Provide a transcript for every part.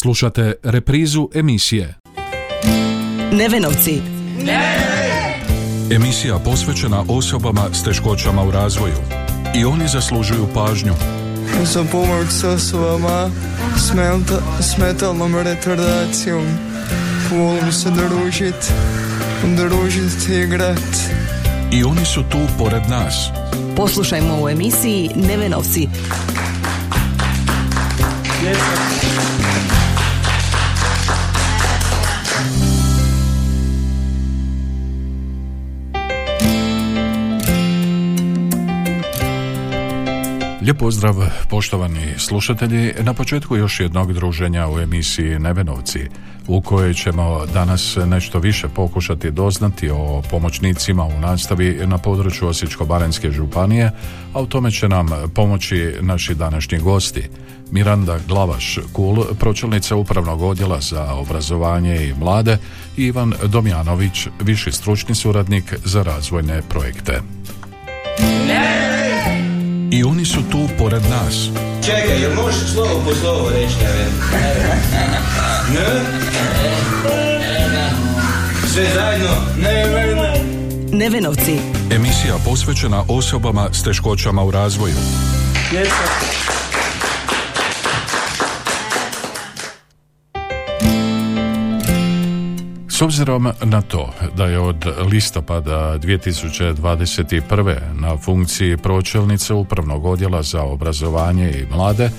Slušate reprizu emisije Nevenovci. Emisija posvećena osobama s teškoćama u razvoju. I oni zaslužuju pažnju. Za pomoć s osobama s, menta- s metalnom retardacijom. Volim se družit, družit i igrat. I oni su tu pored nas. Poslušajmo u emisiji Nevenovci. Lijep pozdrav poštovani slušatelji na početku još jednog druženja u emisiji Nevenovci u kojoj ćemo danas nešto više pokušati doznati o pomoćnicima u nastavi na području Osječko-baranjske županije, a u tome će nam pomoći naši današnji gosti. Miranda Glavaš Kul, pročelnica upravnog odjela za obrazovanje i mlade Ivan Domjanović, viši stručni suradnik za razvojne projekte. I oni su tu pored nas. Čekaj, jel možeš slovo po slovo reći, ne? Sve zajedno? Ne, ne, ne. Nevenovci. Emisija posvećena osobama s teškoćama u razvoju. S obzirom na to da je od listopada 2021. na funkciji pročelnice Upravnog odjela za obrazovanje i mlade,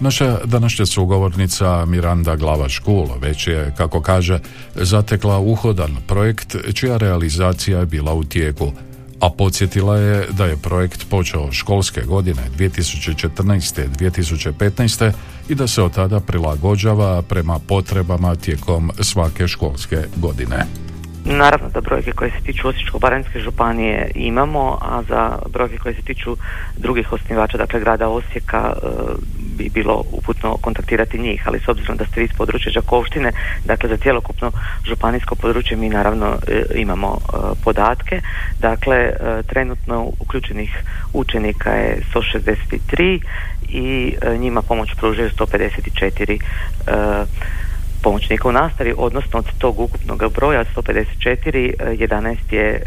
naša današnja sugovornica Miranda Glava-Škul već je, kako kaže, zatekla uhodan projekt čija realizacija je bila u tijeku, a podsjetila je da je projekt počeo školske godine 2014-2015 i da se od tada prilagođava prema potrebama tijekom svake školske godine. Naravno da brojke koje se tiču Osječko-baranjske županije imamo, a za brojke koje se tiču drugih osnivača, dakle grada Osijeka, e, bi bilo uputno kontaktirati njih, ali s obzirom da ste iz područja Đakovštine, dakle za cjelokupno županijsko područje mi naravno e, imamo e, podatke. Dakle, trenutno uključenih učenika je 163 i njima pomoć pružaju 154 pomoćnika u nastavi, odnosno od tog ukupnog broja 154, 11 je e,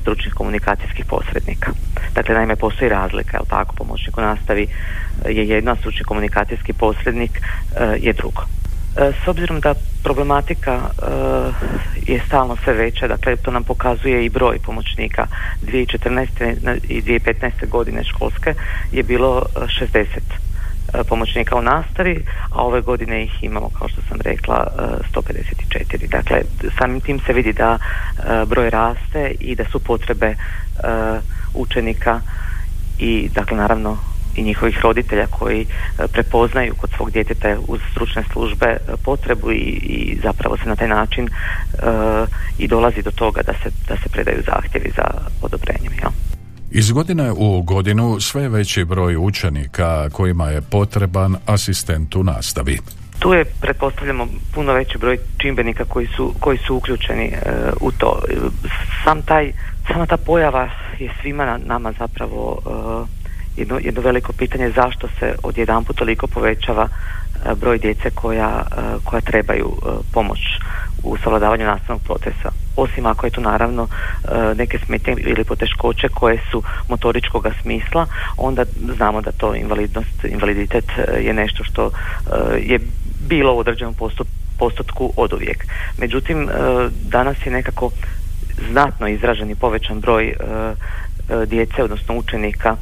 stručnih komunikacijskih posrednika. Dakle, naime, postoji razlika, jel tako, pomoćnik u nastavi e, je jedno, a stručni komunikacijski posrednik e, je drugo. S obzirom da problematika je stalno sve veća, dakle to nam pokazuje i broj pomoćnika 2014. i 2015. godine školske je bilo 60 E, pomoćnika u nastavi, a ove godine ih imamo, kao što sam rekla, 154. E, dakle, samim tim se vidi da e, broj raste i da su potrebe učenika i, dakle, naravno i njihovih roditelja koji prepoznaju kod svog djeteta uz stručne službe potrebu i, i zapravo se na taj način i dolazi do toga da se, da se predaju zahtjevi za odobrenjem. Jel? Iz godine u godinu sve veći broj učenika kojima je potreban asistent u nastavi. Tu je, pretpostavljamo, puno veći broj čimbenika koji su, koji su uključeni e, u to. Sam taj, sama ta pojava je svima nama zapravo e, jedno, jedno veliko pitanje zašto se odjedanput toliko povećava e, broj djece koja, koja trebaju pomoć u savladavanju nastavnog procesa. Osim ako je tu naravno e, neke smetnje ili poteškoće koje su motoričkog smisla, onda znamo da to invalidnost, invaliditet e, je nešto što e, je bilo u određenom postotku od uvijek. Međutim, danas je nekako znatno izražen i povećan broj djece, odnosno učenika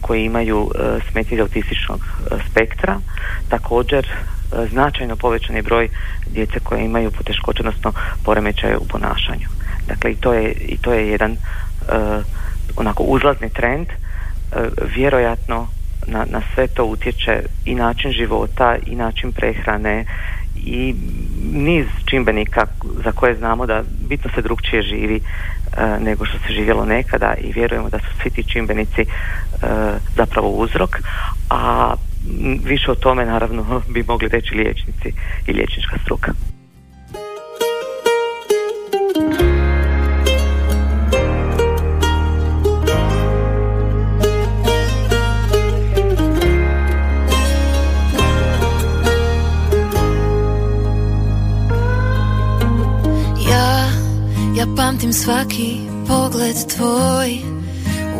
koji imaju smetnje autističnog spektra. Također značajno povećani broj djece koje imaju poteškoće, odnosno poremećaje u ponašanju. Dakle, i to je, i to je jedan uh, onako uzlazni trend. Uh, vjerojatno na, na sve to utječe i način života i način prehrane i niz čimbenika za koje znamo da bitno se drugčije živi uh, nego što se živjelo nekada i vjerujemo da su svi ti čimbenici zapravo uzrok, a više o tome naravno bi mogli reći liječnici i liječnička struka. Ja, ja pamtim svaki pogled tvoj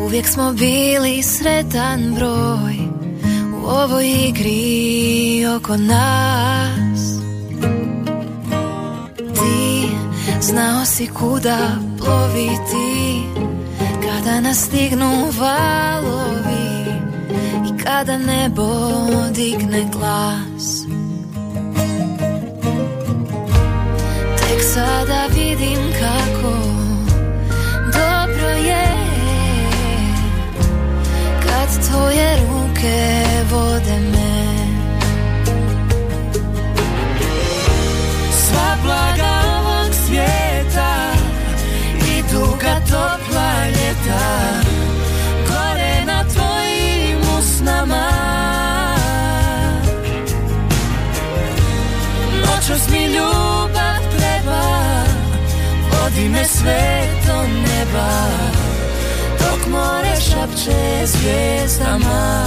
Uvijek smo bili sretan broj Ovoj igri oko nas. Ti znao si kuda ploviti Kada nas stignu valovi I kada nebo digne glas. Tek sada vidim kako dobro je Kad tvoje ruke vode me. Sva blaga ovog svijeta I duga topla ljeta Gore na tvojim usnama. Noćas mi ljubav treba Vodi me sve do neba More šapće zvijezdama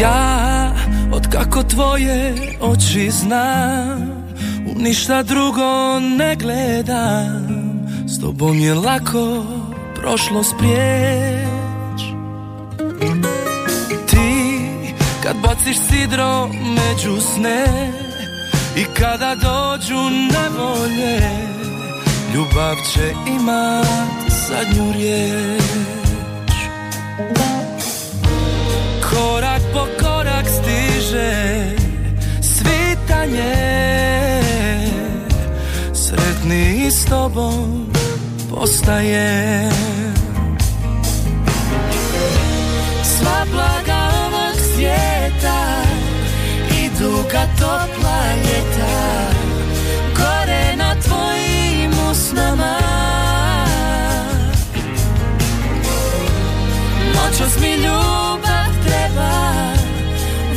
Ja, od kako tvoje oči znam U ništa drugo ne gledam. S tobom je lako prošlost prijeć Ti, kad baciš sidro među sne I kada dođu nevolje Ljubav će imat zadnju riječ. Korak po korak stiže svitanje Sretni s tobom postaje Sva blaga ovog svijeta I duga topla ljeta Gore na tvojim usnama. Noćas mi ljubav treba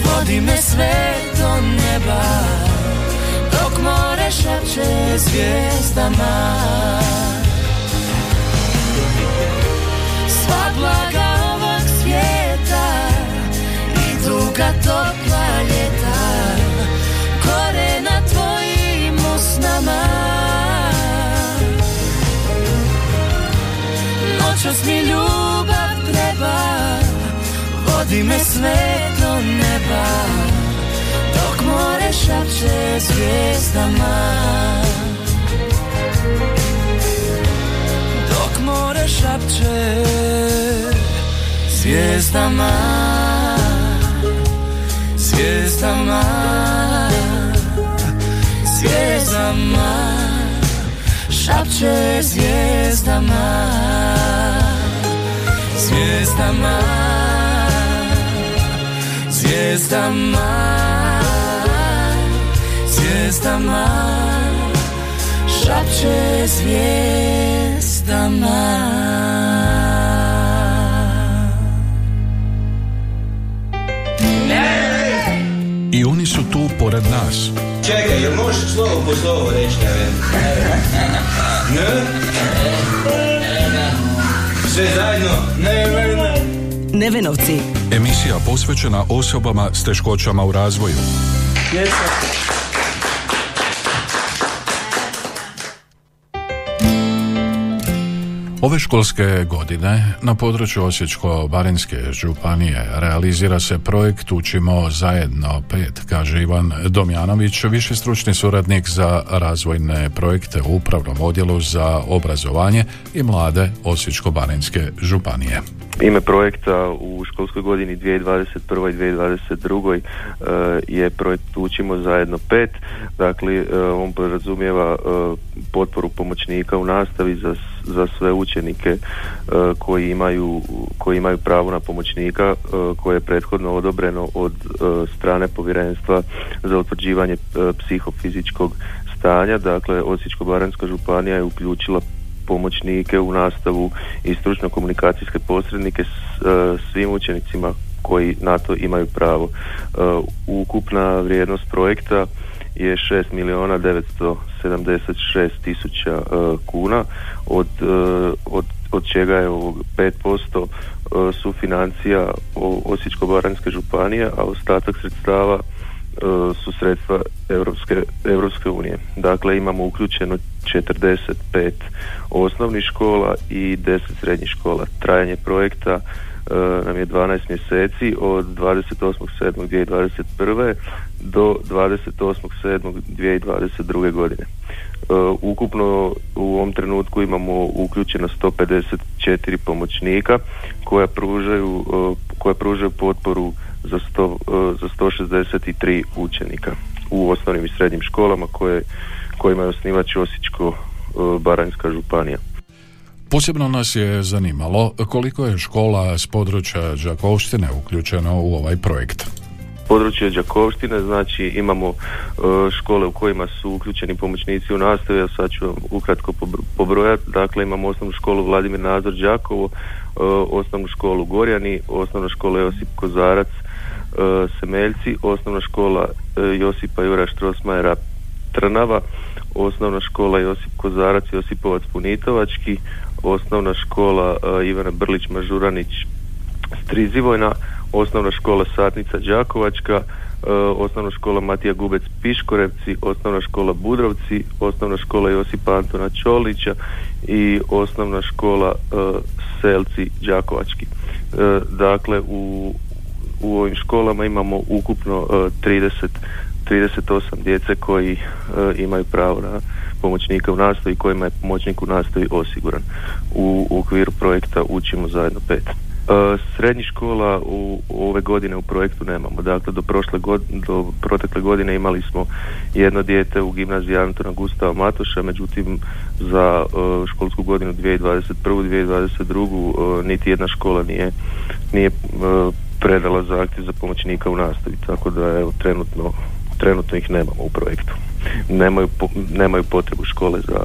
Vodi me sve do neba Dok more šapće zvijezdama Sva blaga ovog svijeta I duga topla ljeta. Gore na tvojim usnama. Noćas mi ljubav treba Vodi me sve do neba. Dok more šapće zvijezdama šapće Zvijezdama Zvijezdama Zvijezdama Šapće zvijezdama Zvijezdama Zvijezdama Zvijezdama Šapće zvijezdama I oni su tu pored nas. Čekaj, jel možeš slovo po slovo reći, ne Ne? Sve zajedno? Ne, ne, ne. Nevenovci. Emisija posvećena osobama s teškoćama u razvoju. Ove školske godine na području Osječko-Barinske županije realizira se projekt Učimo zajedno pet, kaže Ivan Domjanović, viši stručni suradnik za razvojne projekte u Upravnom odjelu za obrazovanje i mlade Osječko-Barinske županije. Ime projekta u školskoj godini 2021. i 2022. e, je projekt Učimo zajedno pet. Dakle, e, on podrazumijeva e, potporu pomoćnika u nastavi za, za sve učenike koji imaju, koji imaju pravo na pomoćnika koje je prethodno odobreno od strane povjerenstva za utvrđivanje psihofizičkog stanja. Dakle, Osječko-baranjska županija je uključila pomoćnike u nastavu i stručno komunikacijske posrednike s e, svim učenicima koji na to imaju pravo. E, ukupna vrijednost projekta je 6 miliona 976 tisuća e, kuna od, od, od čega je 5% sufinancija Osječko-baranjske županije, a ostatak sredstava su sredstva Europske, Europske unije. Dakle, imamo uključeno 45 osnovnih škola i 10 srednjih škola. Trajanje projekta E, nam je 12 mjeseci od 28.7.2021. do 28.7.2022. godine. E, ukupno u ovom trenutku imamo uključeno 154 pomoćnika koja pružaju, e, koja pružaju potporu za, sto, za 163 učenika u osnovnim i srednjim školama koje, kojima je osnivač Osječko Baranjska županija. Posebno nas je zanimalo koliko je škola s područja Đakovštine uključeno u ovaj projekt. Područje Đakovštine, znači imamo e, škole u kojima su uključeni pomoćnici u nastavi, ja sad ću vam ukratko pobrojati. Dakle, imamo osnovnu školu Vladimir Nazor Đakovo, e, osnovnu školu Gorjani, osnovna škola Josip Kozarac, e, Semeljci, osnovna škola Josipa Jura Štrosmajera Trnava, osnovna škola Josip Kozarac, Josipovac Punitovački, osnovna škola uh, Ivana Brlić Mažuranić Strizivojna, osnovna škola Satnica Đakovačka, osnovna škola Matija Gubec Piškorevci, osnovna škola Budrovci, osnovna škola Josipa Antona Čolića i osnovna škola Selci Đakovački. Dakle, u, u ovim školama imamo ukupno 30 38 djece koji imaju pravo na pomoćnika u nastavi kojima je pomoćnik u nastavi osiguran. U, okviru projekta učimo zajedno pet. E, srednjih škola u, ove godine u projektu nemamo. Dakle, do, prošle do protekle godine imali smo jedno dijete u gimnaziji Antona Gustava Matoša, međutim za uh, školsku godinu 2021. 2022. Uh, niti jedna škola nije, nije uh, predala zahtjev za pomoćnika u nastavi, tako da evo trenutno, trenutno ih nemamo u projektu nemaju, nemaju potrebu škole za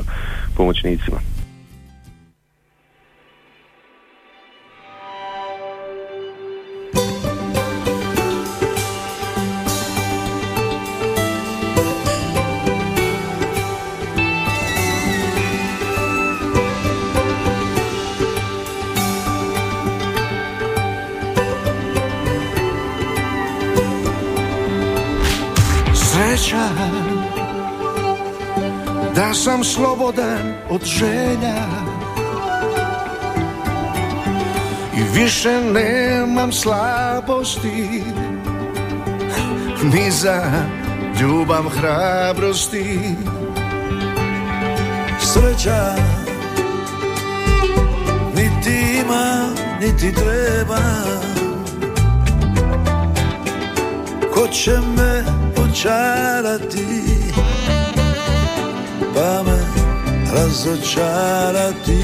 pomoćnicima. Sam slobodan od želja. I više nemam slabosti Ni za ljubav hrabrosti. Sreća Niti ima, niti treba. Ko će me počarati pa me razočarati.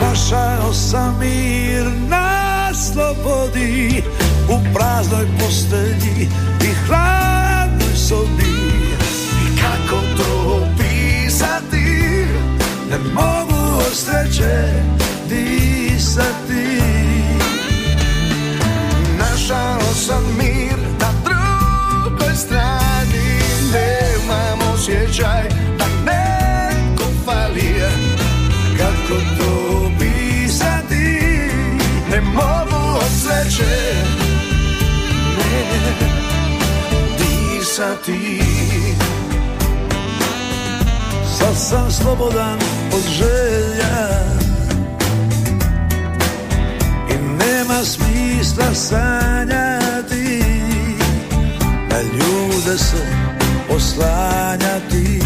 Našao sam mir na slobodi U praznoj postelji i hladnoj sobi. I kako to opisati? Ne mogu od sreće disati. Našao sam mir na drugoj strani osjećaj da neko fali Kako to pisati Ne mogu od sreće. Ne disati Sad sam slobodan od želja. I nema smisla sanjati Na ljude se oslanjati.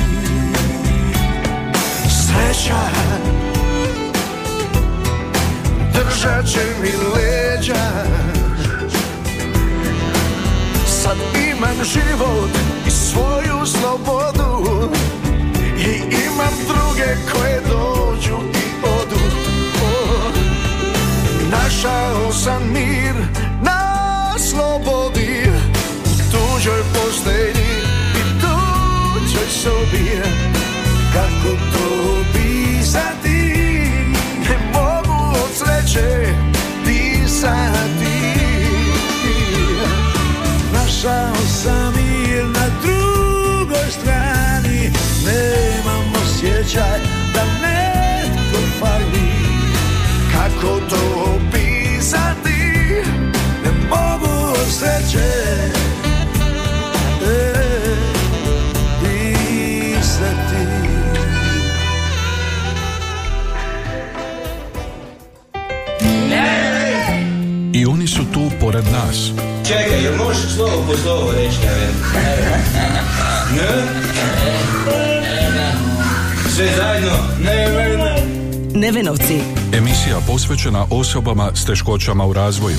Sreća Držat će mi leđa. Sad imam život i svoju slobodu I imam druge koje dođu i odu. Oh, Našao sam mir sobi Kako to pisati? Ne mogu od sreće disati Našao sam jer na drugoj strani. Nemam osjećaj da netko fali. Kako to opisati ne mogu od sreće pored nas. Čekaj, jel možeš slovo po slovo reći, Ne? Sve zajedno? Ne, ne, ne. Nevenovci. Emisija posvećena osobama s teškoćama u razvoju.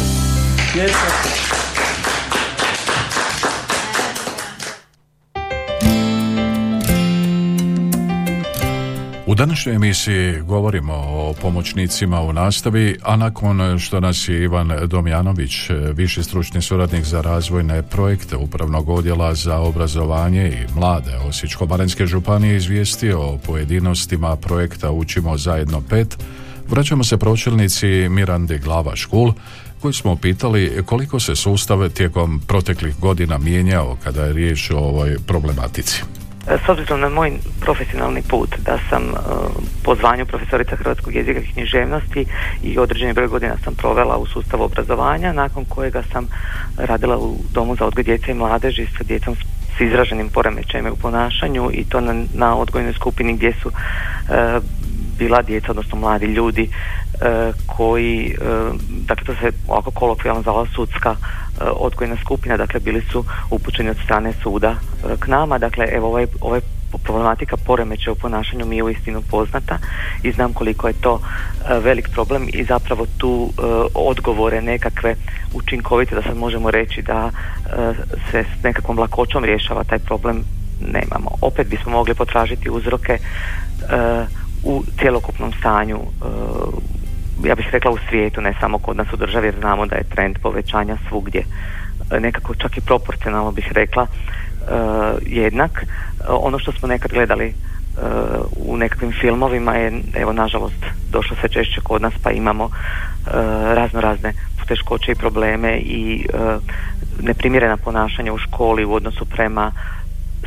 U današnjoj emisiji govorimo o pomoćnicima u nastavi, a nakon što nas je Ivan Domjanović, viši stručni suradnik za razvojne projekte Upravnog odjela za obrazovanje i mlade Osječko-baranjske županije izvijestio o pojedinostima projekta Učimo zajedno pet, vraćamo se pročelnici Mirandi Glava Škul, koji smo pitali koliko se sustav tijekom proteklih godina mijenjao kada je riječ o ovoj problematici. S obzirom na moj profesionalni put da sam uh, po zvanju profesorica hrvatskog jezika i književnosti i određeni broj godina sam provela u sustavu obrazovanja, nakon kojega sam radila u domu za odgoj djece i mladeži sa djecom s izraženim poremećajima u ponašanju i to na, na odgojnoj skupini gdje su uh, bila djeca, odnosno mladi ljudi uh, koji, dakle to se ovako kolokvijalno zvala sudska E, odgojna skupina, dakle bili su upućeni od strane suda e, k nama, dakle evo ovaj, ovaj problematika poremeća u ponašanju mi je uistinu poznata i znam koliko je to e, velik problem i zapravo tu odgovore nekakve učinkovite da sad možemo reći da se s nekakvom lakoćom rješava taj problem nemamo. Opet bismo mogli potražiti uzroke u cjelokupnom stanju ja bih rekla u svijetu, ne samo kod nas u državi, jer znamo da je trend povećanja svugdje e, nekako čak i proporcionalno bih rekla e, jednak. Ono što smo nekad gledali u nekakvim filmovima je, evo nažalost, došlo sve češće kod nas pa imamo razno razne poteškoće i probleme i neprimjerena ponašanja u školi u odnosu prema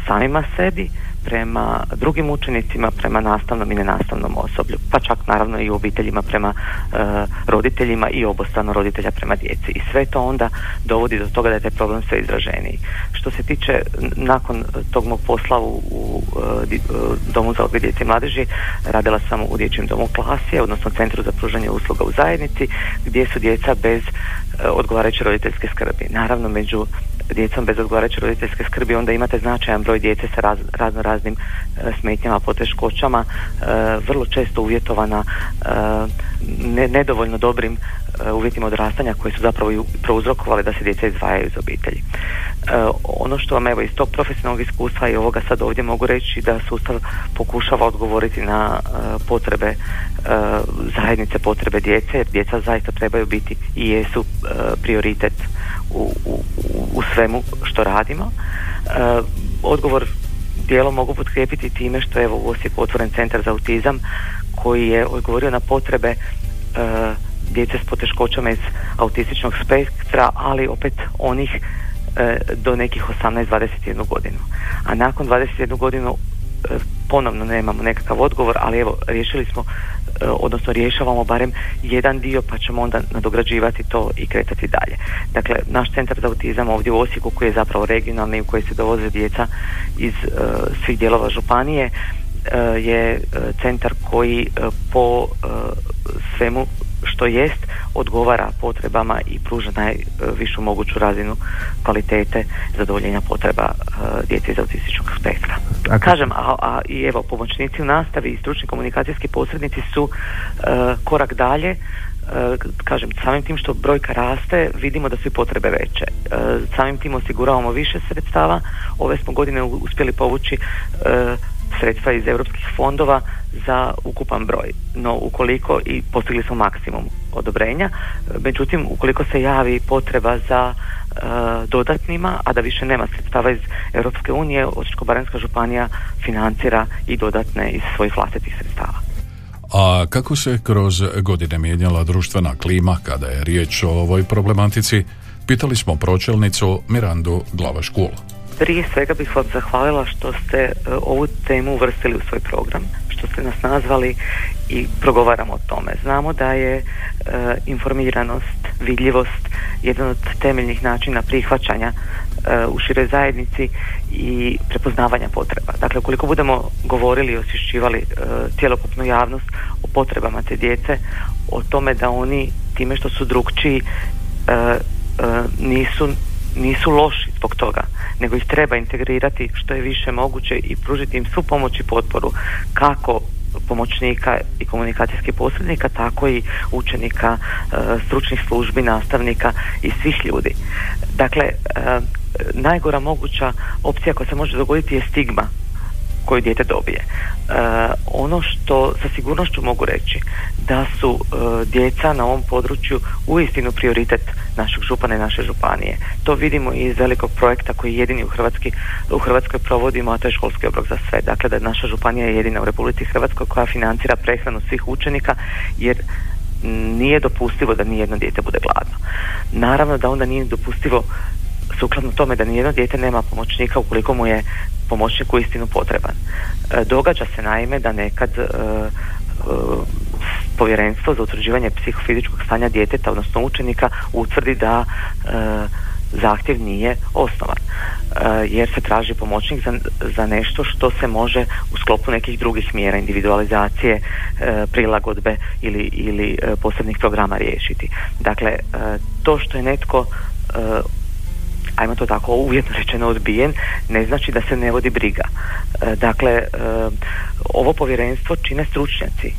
samima sebi, prema drugim učenicima, prema nastavnom i nenastavnom osoblju, pa čak naravno i u obiteljima prema e, roditeljima i obostrano roditelja prema djeci. I sve to onda dovodi do toga da je taj problem sve izraženiji. Što se tiče nakon tog mog posla u, u e, Domu za odgoj djece i mladeži, radila sam u dječjem domu klasije, odnosno Centru za pružanje usluga u zajednici, gdje su djeca bez e, odgovarajuće roditeljske skrbi. Naravno, među djecom bez odgovarajuće roditeljske skrbi onda imate značajan broj djece sa raz, razno raznim e, smetnjama, poteškoćama, e, vrlo često uvjetovana e, nedovoljno dobrim uvjetima odrastanja koji su zapravo i prouzrokovali da se djeca izdvajaju iz obitelji. Ono što vam evo iz tog profesionalnog iskustva i ovoga sad ovdje mogu reći da sustav pokušava odgovoriti na potrebe zajednice, potrebe djece, jer djeca zaista trebaju biti i jesu prioritet u, u, u svemu što radimo. E, odgovor dijelom mogu potkrijepiti time što je u Osijeku otvoren centar za autizam koji je odgovorio na potrebe e, djece s poteškoćama iz autističnog spektra, ali opet onih e, do nekih 18-21 godinu. A nakon 21 godinu e, ponovno nemamo nekakav odgovor, ali evo riješili smo odnosno rješavamo barem jedan dio pa ćemo onda nadograđivati to i kretati dalje. Dakle, naš centar za autizam ovdje u Osijeku koji je zapravo regionalni u koji se dovoze djeca iz uh, svih dijelova županije uh, je centar koji po svemu što jest odgovara potrebama i pruža najvišu moguću razinu kvalitete zadovoljenja potreba uh, djece iz autističnog spektra. Kažem, a, a i evo pomoćnici u nastavi i stručni komunikacijski posrednici su uh, korak dalje uh, kažem, samim tim što brojka raste, vidimo da su i potrebe veće. Samim tim osiguravamo više sredstava. Ove smo godine uspjeli povući sredstva iz europskih fondova za ukupan broj. No ukoliko i postigli smo maksimum odobrenja, međutim ukoliko se javi potreba za e, dodatnima, a da više nema sredstava iz Europske unije, Osječko-baranjska županija financira i dodatne iz svojih vlastitih sredstava. A kako se kroz godine mijenjala društvena klima kada je riječ o ovoj problematici, pitali smo pročelnicu Mirandu Glavaškulu. Prije svega bih vam zahvalila što ste e, ovu temu uvrstili u svoj program, što ste nas nazvali i progovaramo o tome. Znamo da je e, informiranost, vidljivost jedan od temeljnih načina prihvaćanja e, u široj zajednici i prepoznavanja potreba. Dakle, ukoliko budemo govorili i osvješćivali cjelokupnu javnost o potrebama te djece, o tome da oni time što su drugčiji nisu nisu loši zbog toga, nego ih treba integrirati što je više moguće i pružiti im svu pomoć i potporu kako pomoćnika i komunikacijskih posrednika, tako i učenika, e, stručnih službi, nastavnika i svih ljudi. Dakle, e, najgora moguća opcija koja se može dogoditi je stigma koju dijete dobije. E, ono što sa sigurnošću mogu reći da su e, djeca na ovom području uistinu prioritet našeg župana i naše županije. To vidimo iz velikog projekta koji jedini u, Hrvatski, u Hrvatskoj provodimo, a to je školski obrok za sve. Dakle, da naša županija je jedina u Republici Hrvatskoj koja financira prehranu svih učenika jer nije dopustivo da nijedno dijete bude gladno. Naravno da onda nije dopustivo sukladno tome da nijedno dijete nema pomoćnika ukoliko mu je pomoćnik istinu potreban. E, događa se naime da nekad e, e, povjerenstvo za utvrđivanje psihofizičkog stanja djeteta, odnosno učenika, utvrdi da zahtjev nije osnovan jer se traži pomoćnik za, za nešto što se može u sklopu nekih drugih mjera individualizacije, prilagodbe ili, ili posebnih programa riješiti. Dakle, to što je netko ajmo to tako uvjetno rečeno odbijen, ne znači da se ne vodi briga. E, dakle, e, ovo povjerenstvo čine stručnjaci.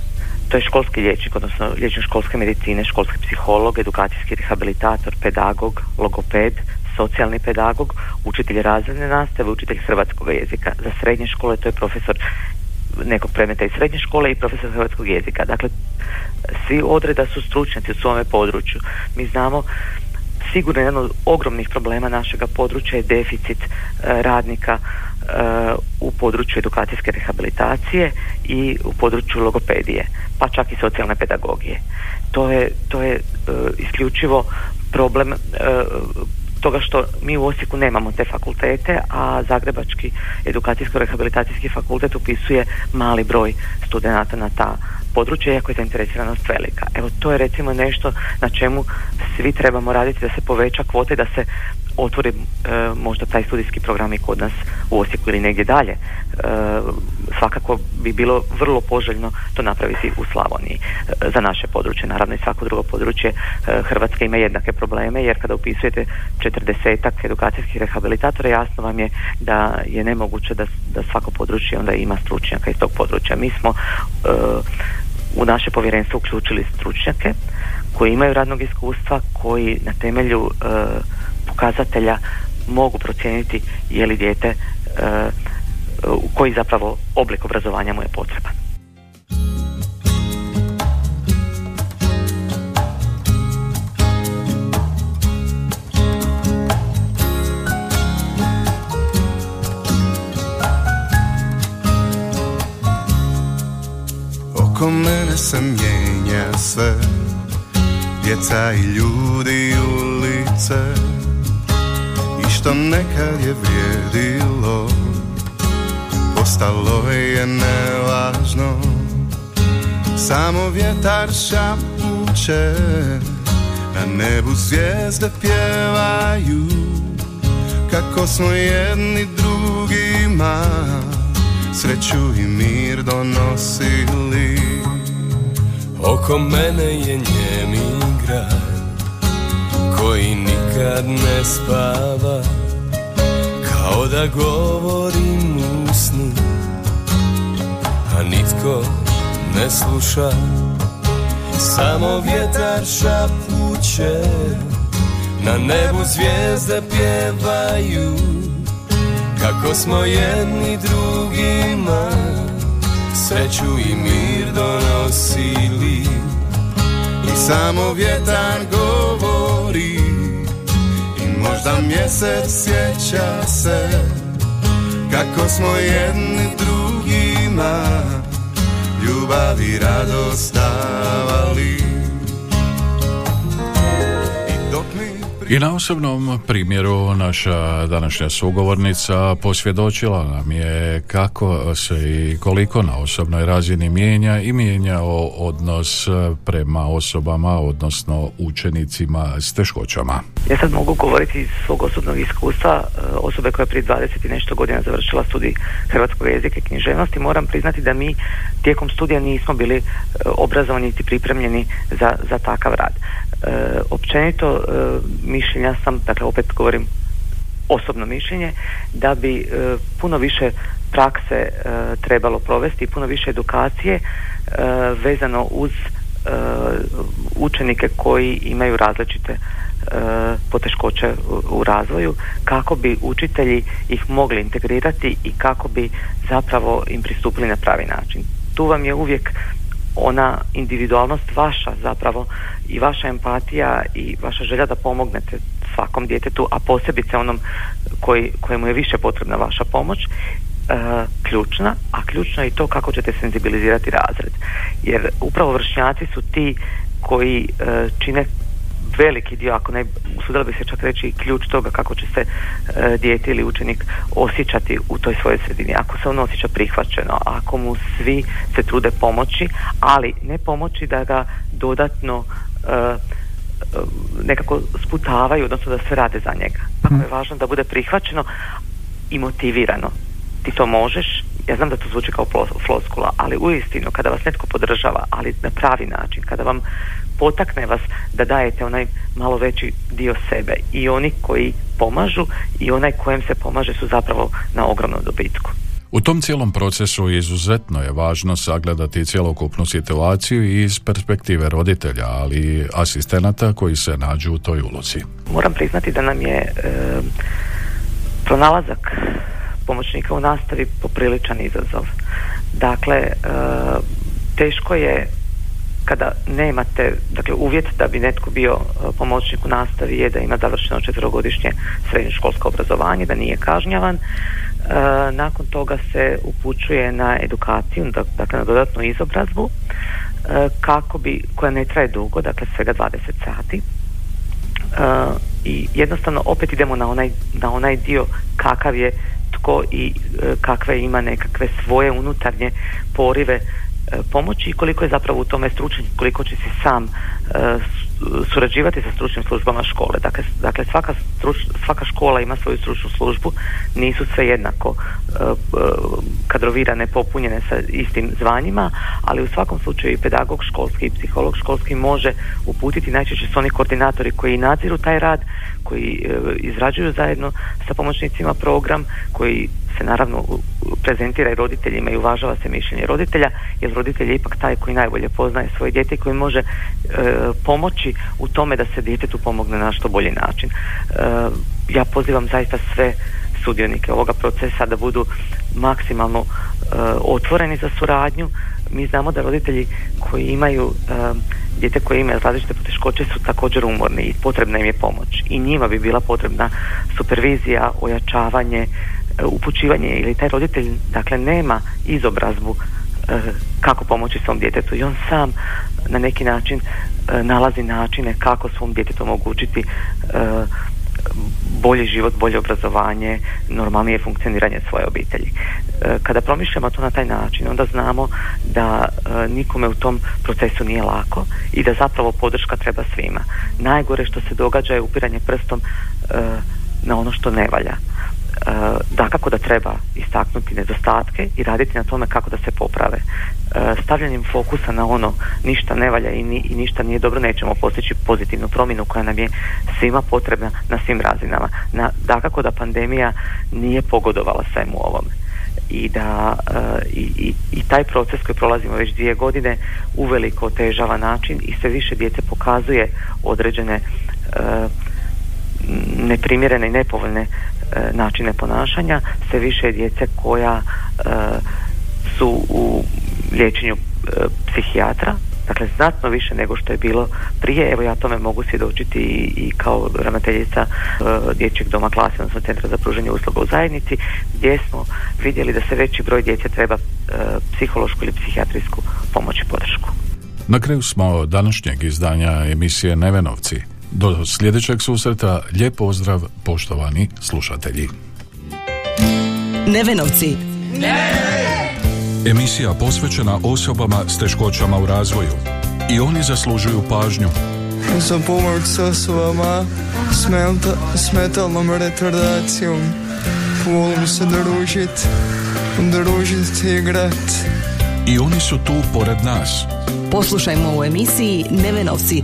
To je školski liječnik, odnosno liječnik školske medicine, školski psiholog, edukacijski rehabilitator, pedagog, logoped, socijalni pedagog, učitelj razredne nastave, učitelj hrvatskog jezika. Za srednje škole to je profesor nekog predmeta iz srednje škole i profesor hrvatskog jezika. Dakle, svi odreda su stručnjaci u svome području. Mi znamo sigurno jedan od ogromnih problema našega područja je deficit e, radnika e, u području edukacijske rehabilitacije i u području logopedije, pa čak i socijalne pedagogije. To je, to je e, isključivo problem toga što mi u Osijeku nemamo te fakultete, a Zagrebački edukacijsko-rehabilitacijski fakultet upisuje mali broj studenata na ta područja, iako je zainteresiranost velika. Evo, to je recimo nešto na čemu svi trebamo raditi da se poveća kvote, da se otvori e, možda taj studijski program i kod nas u Osijeku ili negdje dalje. E, svakako bi bilo vrlo poželjno to napraviti u Slavoniji e, za naše područje. Naravno i svako drugo područje Hrvatske ima jednake probleme jer kada upisujete četrdesetak edukacijskih rehabilitatora jasno vam je da je nemoguće da, da svako područje onda ima stručnjaka iz tog područja. Mi smo u naše povjerenstvo uključili stručnjake koji imaju radnog iskustva, koji na temelju e, pokazatelja mogu procijeniti je li dijete e, u koji zapravo oblik obrazovanja mu je potreban. Oko mene se mijenja sve. Djeca i ljudi ulice. I što nekad je vrijedilo Postalo je nevažno. Samo vjetar šapuće Na nebu zvijezde pjevaju. Kako smo jedni drugima sreću i mir donosili. Oko mene je njemi grad Koji nikad ne spava. Kao da govorim u snu A nitko ne sluša. Samo vjetar šapuće Na nebu zvijezde pjevaju kako smo jedni drugima Sreću i mir donosili. I samo vjetar govori I možda mjesec sjeća se. Kako smo jedni drugima Ljubav i radost davali I na osobnom primjeru naša današnja sugovornica posvjedočila nam je kako se i koliko na osobnoj razini mijenja i mijenja odnos prema osobama, odnosno učenicima s teškoćama. Ja sad mogu govoriti iz svog osobnog iskustva osobe koja je prije 20 i nešto godina završila studij hrvatskog jezika i književnosti. Moram priznati da mi tijekom studija nismo bili e, obrazovani i pripremljeni za, za takav rad. E, općenito e, mišljenja sam, dakle opet govorim osobno mišljenje, da bi e, puno više prakse e, trebalo provesti i puno više edukacije vezano uz učenike koji imaju različite poteškoće u razvoju kako bi učitelji ih mogli integrirati i kako bi zapravo im pristupili na pravi način. Tu vam je uvijek ona individualnost vaša zapravo i vaša empatija i vaša želja da pomognete svakom djetetu, a posebice onom koji, kojemu je više potrebna vaša pomoć, e, ključna, a ključno je i to kako ćete senzibilizirati razred. Jer upravo vršnjaci su ti koji e, čine veliki dio, ako ne, usudila bi se čak reći ključ toga kako će se e, dijete ili učenik osjećati u toj svojoj sredini. Ako se on osjeća prihvaćeno, ako mu svi se trude pomoći, ali ne pomoći da ga dodatno e, e, nekako sputavaju, odnosno da se rade za njega. Ako je važno da bude prihvaćeno i motivirano. Ti to možeš, ja znam da to zvuči kao floskula, ali uistinu kada vas netko podržava, ali na pravi način, kada vam potakne vas da dajete onaj malo veći dio sebe i oni koji pomažu i onaj kojem se pomaže su zapravo na ogromnom dobitku. U tom cijelom procesu izuzetno je važno sagledati cjelokupnu situaciju iz perspektive roditelja, ali i asistenata koji se nađu u toj ulozi. Moram priznati da nam je e, pronalazak pomoćnika u nastavi popriličan izazov. Dakle, e, teško je kada nemate, dakle uvjet da bi netko bio e, pomoćnik u nastavi je da ima završeno četvrogodišnje srednjoškolsko obrazovanje, da nije kažnjavan. E, nakon toga se upućuje na edukaciju, dakle na dodatnu izobrazbu, e, kako bi, koja ne traje dugo, dakle svega 20 sati. I jednostavno opet idemo na onaj, na onaj dio kakav je tko i kakve ima nekakve svoje unutarnje porive pomoći i koliko je zapravo u tome stručan, koliko će si sam e, surađivati sa stručnim službama škole. Dakle, dakle svaka, svaka škola ima svoju stručnu službu, nisu sve jednako e, kadrovirane, popunjene sa istim zvanjima, ali u svakom slučaju i pedagog školski i psiholog školski može uputiti, najčešće su oni koordinatori koji nadziru taj rad, koji izrađuju zajedno sa pomoćnicima program, koji se naravno prezentira i roditeljima i uvažava se mišljenje roditelja, jer roditelj je ipak taj koji najbolje poznaje svoje dijete i koji može e, pomoći u tome da se djetetu pomogne na što bolji način. E, ja pozivam zaista sve sudionike ovoga procesa da budu maksimalno e, otvoreni za suradnju. Mi znamo da roditelji koji imaju dijete koje imaju različite poteškoće su također umorni i potrebna im je pomoć. I njima bi bila potrebna supervizija, ojačavanje, upućivanje ili taj roditelj dakle nema izobrazbu e, kako pomoći svom djetetu i on sam na neki način e, nalazi načine kako svom djetetu omogućiti e, bolji život, bolje obrazovanje, normalnije funkcioniranje svoje obitelji. Kada promišljamo to na taj način, onda znamo da nikome u tom procesu nije lako i da zapravo podrška treba svima. Najgore što se događa je upiranje prstom na ono što ne valja. E, dakako da treba istaknuti nedostatke i raditi na tome kako da se poprave. E, stavljanjem fokusa na ono ništa ne valja i, ni, i ništa nije dobro nećemo postići pozitivnu promjenu koja nam je svima potrebna na svim razinama. Na, dakako da pandemija nije pogodovala svemu ovome i da e, i, i, i, taj proces koji prolazimo već dvije godine uveliko otežava način i sve više djece pokazuje određene neprimjerene i nepovoljne načine ponašanja, sve više djece koja e, su u liječenju e, psihijatra, dakle znatno više nego što je bilo prije, evo ja tome mogu svjedočiti i, i kao ravnateljica dječjeg doma klase, odnosno centra za pružanje usluga u zajednici, gdje smo vidjeli da se veći broj djece treba psihološku ili psihijatrijsku pomoć i podršku. Na kraju smo današnjeg izdanja emisije Nevenovci Do sljedećeg susreta, lijep pozdrav poštovani slušatelji. Nevenovci. Emisija posvećena osobama s teškoćama u razvoju. I oni zaslužuju pažnju. Za pomoć s osobama s metalnom retardacijom. Volim se družit, družit i igrat. I oni su tu pored nas. Poslušajmo u emisiji Nevenovci.